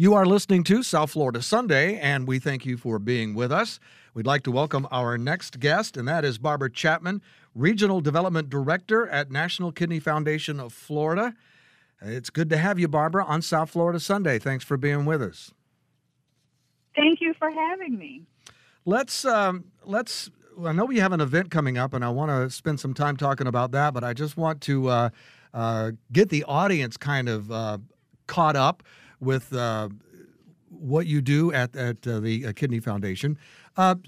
You are listening to South Florida Sunday, and we thank you for being with us. We'd like to welcome our next guest, and that is Barbara Chapman, Regional Development Director at National Kidney Foundation of Florida. It's good to have you, Barbara, on South Florida Sunday. Thanks for being with us. Thank you for having me. Let's um, let's. I know we have an event coming up, and I want to spend some time talking about that. But I just want to uh, uh, get the audience kind of uh, caught up with uh, what you do at at uh, the uh, Kidney Foundation.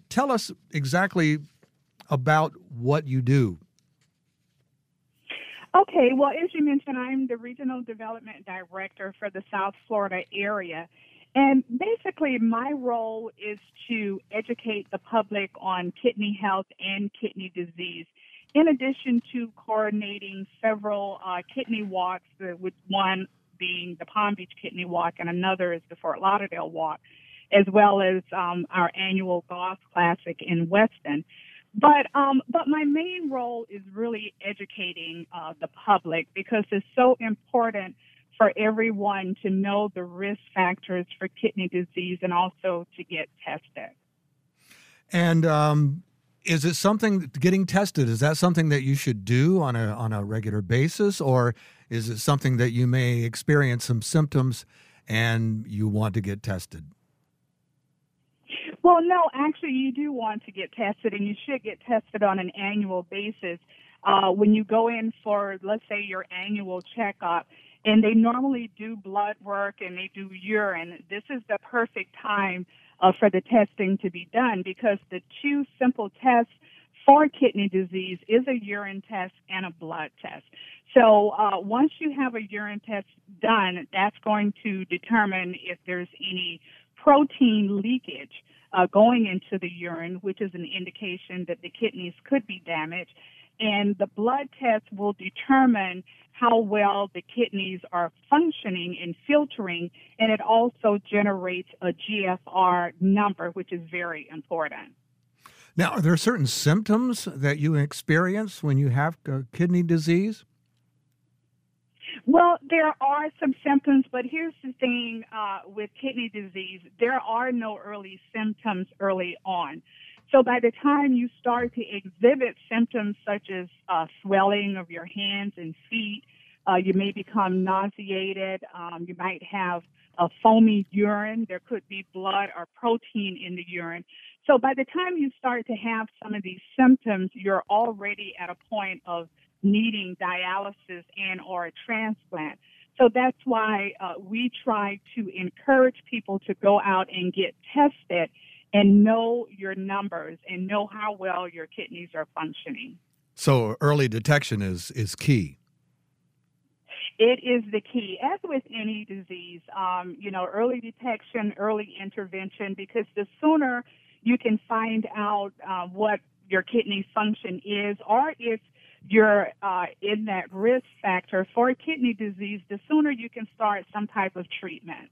tell us exactly about what you do. Okay, well, as you mentioned, I'm the Regional Development Director for the South Florida area. And basically, my role is to educate the public on kidney health and kidney disease, in addition to coordinating several uh, kidney walks, uh, with one being the Palm Beach Kidney Walk and another is the Fort Lauderdale Walk, as well as um, our annual golf classic in Weston. But um, but my main role is really educating uh, the public because it's so important for everyone to know the risk factors for kidney disease and also to get tested. And um, is it something getting tested? Is that something that you should do on a on a regular basis, or is it something that you may experience some symptoms and you want to get tested? Well, no, actually, you do want to get tested, and you should get tested on an annual basis. Uh, when you go in for, let's say, your annual checkup, and they normally do blood work and they do urine. This is the perfect time uh, for the testing to be done because the two simple tests for kidney disease is a urine test and a blood test. So uh, once you have a urine test done, that's going to determine if there's any protein leakage uh, going into the urine, which is an indication that the kidneys could be damaged. And the blood test will determine how well the kidneys are functioning and filtering, and it also generates a GFR number, which is very important. Now, are there certain symptoms that you experience when you have kidney disease? Well, there are some symptoms, but here's the thing uh, with kidney disease there are no early symptoms early on. So by the time you start to exhibit symptoms such as uh, swelling of your hands and feet, uh, you may become nauseated. Um, you might have a foamy urine. There could be blood or protein in the urine. So by the time you start to have some of these symptoms, you're already at a point of needing dialysis and or a transplant. So that's why uh, we try to encourage people to go out and get tested and know your numbers and know how well your kidneys are functioning. So early detection is is key. It is the key, as with any disease. Um, you know, early detection, early intervention, because the sooner you can find out uh, what your kidney function is, or if you're uh, in that risk factor for kidney disease, the sooner you can start some type of treatment.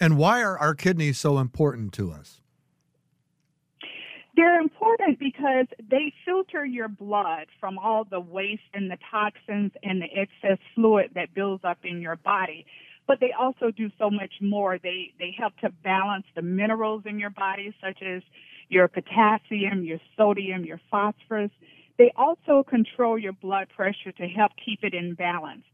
And why are our kidneys so important to us? They're important because they filter your blood from all the waste and the toxins and the excess fluid that builds up in your body. But they also do so much more. They they help to balance the minerals in your body, such as your potassium, your sodium, your phosphorus. They also control your blood pressure to help keep it in balance.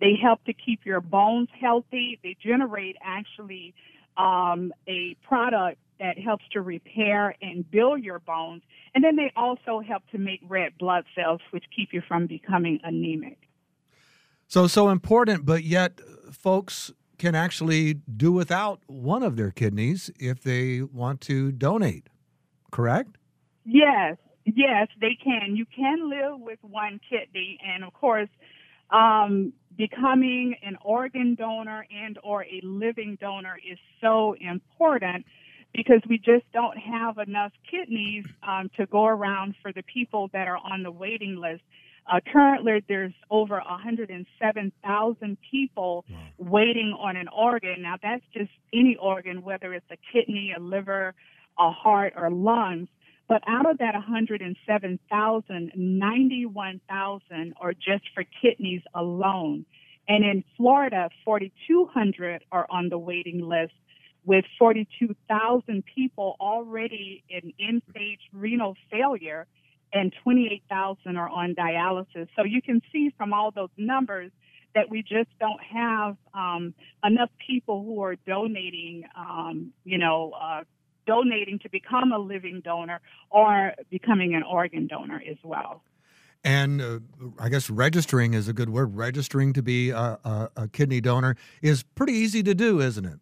They help to keep your bones healthy. They generate actually um, a product that helps to repair and build your bones. And then they also help to make red blood cells, which keep you from becoming anemic. So, so important, but yet folks can actually do without one of their kidneys if they want to donate, correct? Yes, yes, they can. You can live with one kidney, and of course, um, becoming an organ donor and or a living donor is so important because we just don't have enough kidneys um, to go around for the people that are on the waiting list. Uh, currently, there's over 107,000 people wow. waiting on an organ. Now, that's just any organ, whether it's a kidney, a liver, a heart, or lungs. But out of that 107,000, 91,000 are just for kidneys alone. And in Florida, 4,200 are on the waiting list with 42,000 people already in end stage renal failure and 28,000 are on dialysis. So you can see from all those numbers that we just don't have um, enough people who are donating, um, you know, uh, donating to become a living donor or becoming an organ donor as well. And uh, I guess registering is a good word. Registering to be a, a, a kidney donor is pretty easy to do, isn't it?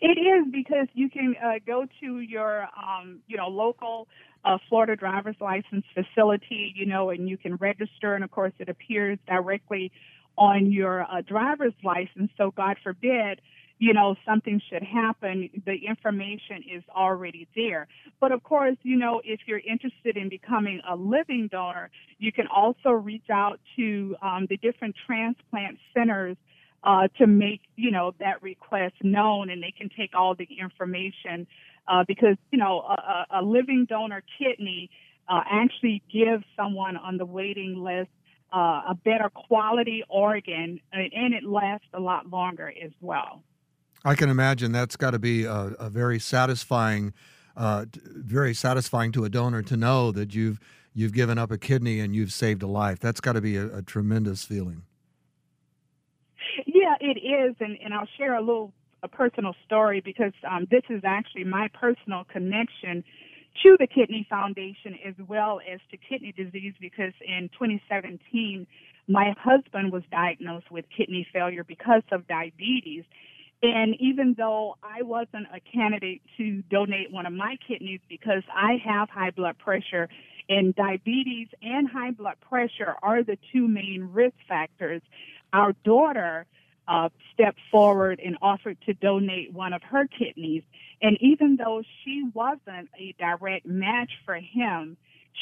It is because you can uh, go to your, um, you know, local uh, Florida driver's license facility, you know, and you can register. And of course, it appears directly on your uh, driver's license. So, God forbid, you know, something should happen, the information is already there. But of course, you know, if you're interested in becoming a living donor, you can also reach out to um, the different transplant centers uh, to make, you know, that request known and they can take all the information uh, because, you know, a, a living donor kidney uh, actually gives someone on the waiting list uh, a better quality organ and it lasts a lot longer as well. I can imagine that's got to be a, a, very satisfying, uh, very satisfying to a donor to know that you've you've given up a kidney and you've saved a life. That's got to be a, a tremendous feeling. Yeah, it is, and, and I'll share a little a personal story because um, this is actually my personal connection to the Kidney Foundation as well as to kidney disease because in 2017 my husband was diagnosed with kidney failure because of diabetes and even though I wasn't a candidate to donate one of my kidneys because I have high blood pressure, and diabetes and high blood pressure are the two main risk factors, our daughter uh, stepped forward and offered to donate one of her kidneys. And even though she wasn't a direct match for him,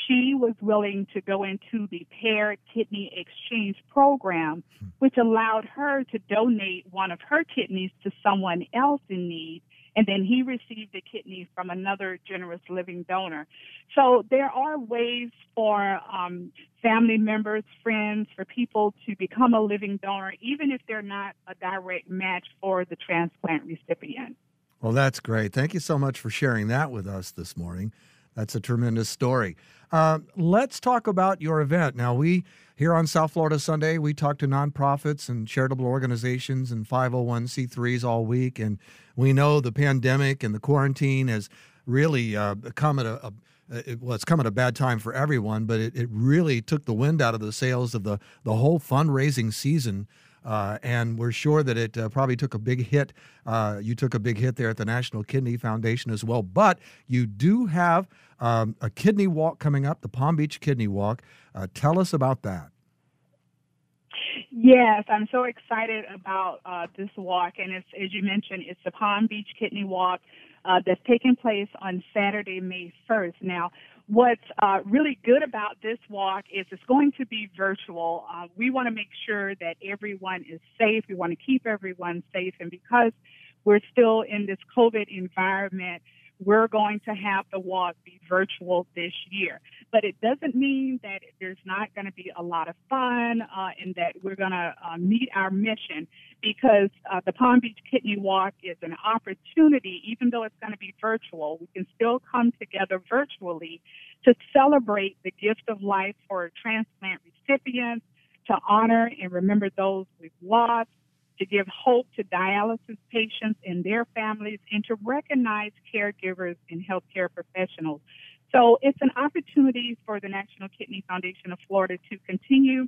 she was willing to go into the paired kidney exchange program, hmm. which allowed her to donate one of her kidneys to someone else in need. And then he received a kidney from another generous living donor. So there are ways for um, family members, friends, for people to become a living donor, even if they're not a direct match for the transplant recipient. Well, that's great. Thank you so much for sharing that with us this morning. That's a tremendous story. Uh, let's talk about your event. Now, we here on South Florida Sunday, we talk to nonprofits and charitable organizations and 501c3s all week. And we know the pandemic and the quarantine has really uh, come at a, a it, well, it's come at a bad time for everyone, but it, it really took the wind out of the sails of the, the whole fundraising season uh, and we're sure that it uh, probably took a big hit. Uh, you took a big hit there at the National Kidney Foundation as well. But you do have um, a kidney walk coming up, the Palm Beach Kidney Walk. Uh, tell us about that. Yes, I'm so excited about uh, this walk, and it's, as you mentioned, it's the Palm Beach Kidney Walk uh, that's taking place on Saturday, May 1st. Now, What's uh, really good about this walk is it's going to be virtual. Uh, we want to make sure that everyone is safe. We want to keep everyone safe. And because we're still in this COVID environment, we're going to have the walk be virtual this year. But it doesn't mean that there's not going to be a lot of fun uh, and that we're going to uh, meet our mission because uh, the Palm Beach Kidney Walk is an opportunity, even though it's going to be virtual, we can still come together virtually to celebrate the gift of life for transplant recipients, to honor and remember those we've lost, to give hope to dialysis patients and their families, and to recognize caregivers and healthcare professionals. So it's an opportunity for the National Kidney Foundation of Florida to continue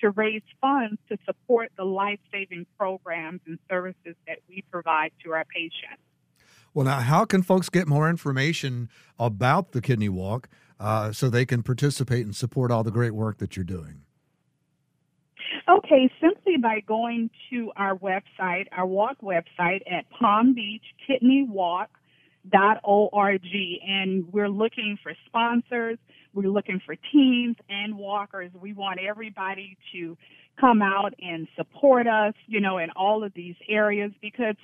to raise funds to support the life saving programs and services that we provide to our patients. Well, now, how can folks get more information about the Kidney Walk uh, so they can participate and support all the great work that you're doing? Okay, simply by going to our website, our walk website at Palm Beach Kidney Walk org and we're looking for sponsors we're looking for teams and walkers. We want everybody to come out and support us you know in all of these areas because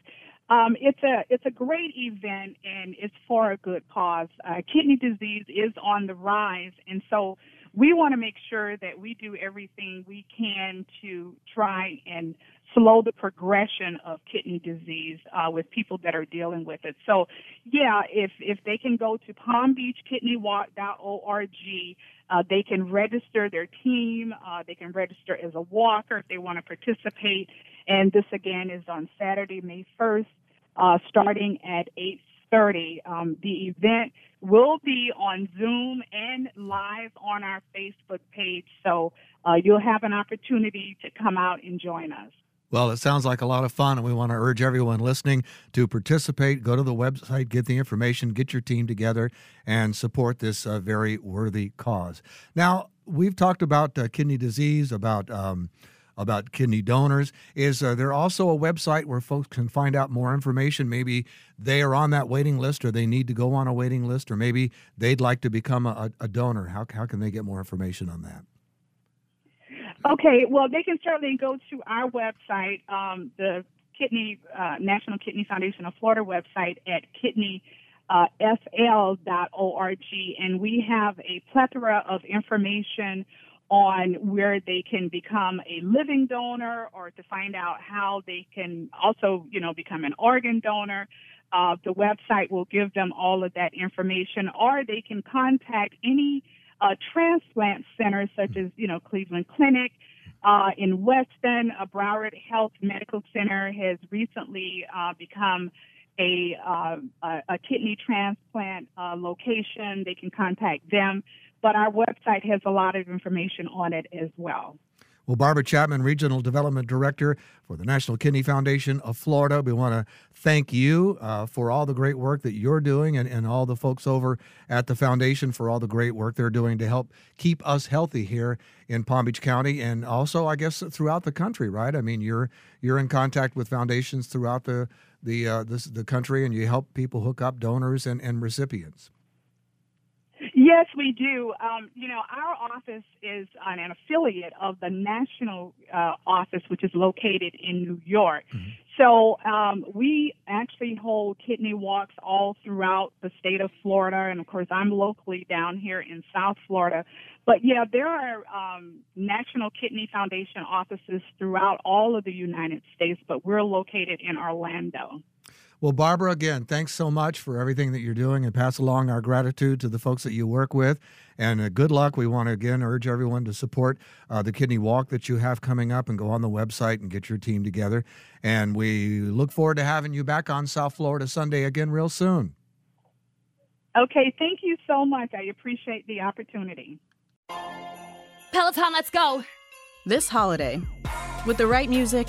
um, it's a it's a great event and it's for a good cause. Uh, kidney disease is on the rise. And so we want to make sure that we do everything we can to try and slow the progression of kidney disease uh, with people that are dealing with it. So, yeah, if if they can go to palmbeachkidneywalk.org, uh, they can register their team. Uh, they can register as a walker if they want to participate. And this again is on Saturday, May 1st, uh, starting at 8:30. Um, the event will be on Zoom and live on our Facebook page, so uh, you'll have an opportunity to come out and join us. Well, it sounds like a lot of fun, and we want to urge everyone listening to participate. Go to the website, get the information, get your team together, and support this uh, very worthy cause. Now, we've talked about uh, kidney disease, about um, about kidney donors. Is uh, there also a website where folks can find out more information? Maybe they are on that waiting list, or they need to go on a waiting list, or maybe they'd like to become a, a donor. How how can they get more information on that? Okay, well, they can certainly go to our website, um, the Kidney uh, National Kidney Foundation of Florida website at kidneyfl.org, and we have a plethora of information on where they can become a living donor or to find out how they can also, you know, become an organ donor. Uh, the website will give them all of that information, or they can contact any uh, transplant centers such as, you know, Cleveland Clinic. Uh, in Weston, a Broward Health Medical Center has recently uh, become a, uh, a, kidney transplant uh, location. They can contact them, but our website has a lot of information on it as well. Well, Barbara Chapman, Regional Development Director for the National Kidney Foundation of Florida, we want to thank you uh, for all the great work that you're doing and, and all the folks over at the foundation for all the great work they're doing to help keep us healthy here in Palm Beach County and also, I guess, throughout the country, right? I mean, you're you're in contact with foundations throughout the the uh, this, the country and you help people hook up donors and, and recipients. Yes, we do. Um, you know, our office is an, an affiliate of the national uh, office, which is located in New York. Mm-hmm. So um, we actually hold kidney walks all throughout the state of Florida, and of course, I'm locally down here in South Florida. But yeah, there are um, National Kidney Foundation offices throughout all of the United States, but we're located in Orlando. Well, Barbara, again, thanks so much for everything that you're doing and pass along our gratitude to the folks that you work with. And uh, good luck. We want to again urge everyone to support uh, the kidney walk that you have coming up and go on the website and get your team together. And we look forward to having you back on South Florida Sunday again real soon. Okay, thank you so much. I appreciate the opportunity. Peloton, let's go. This holiday, with the right music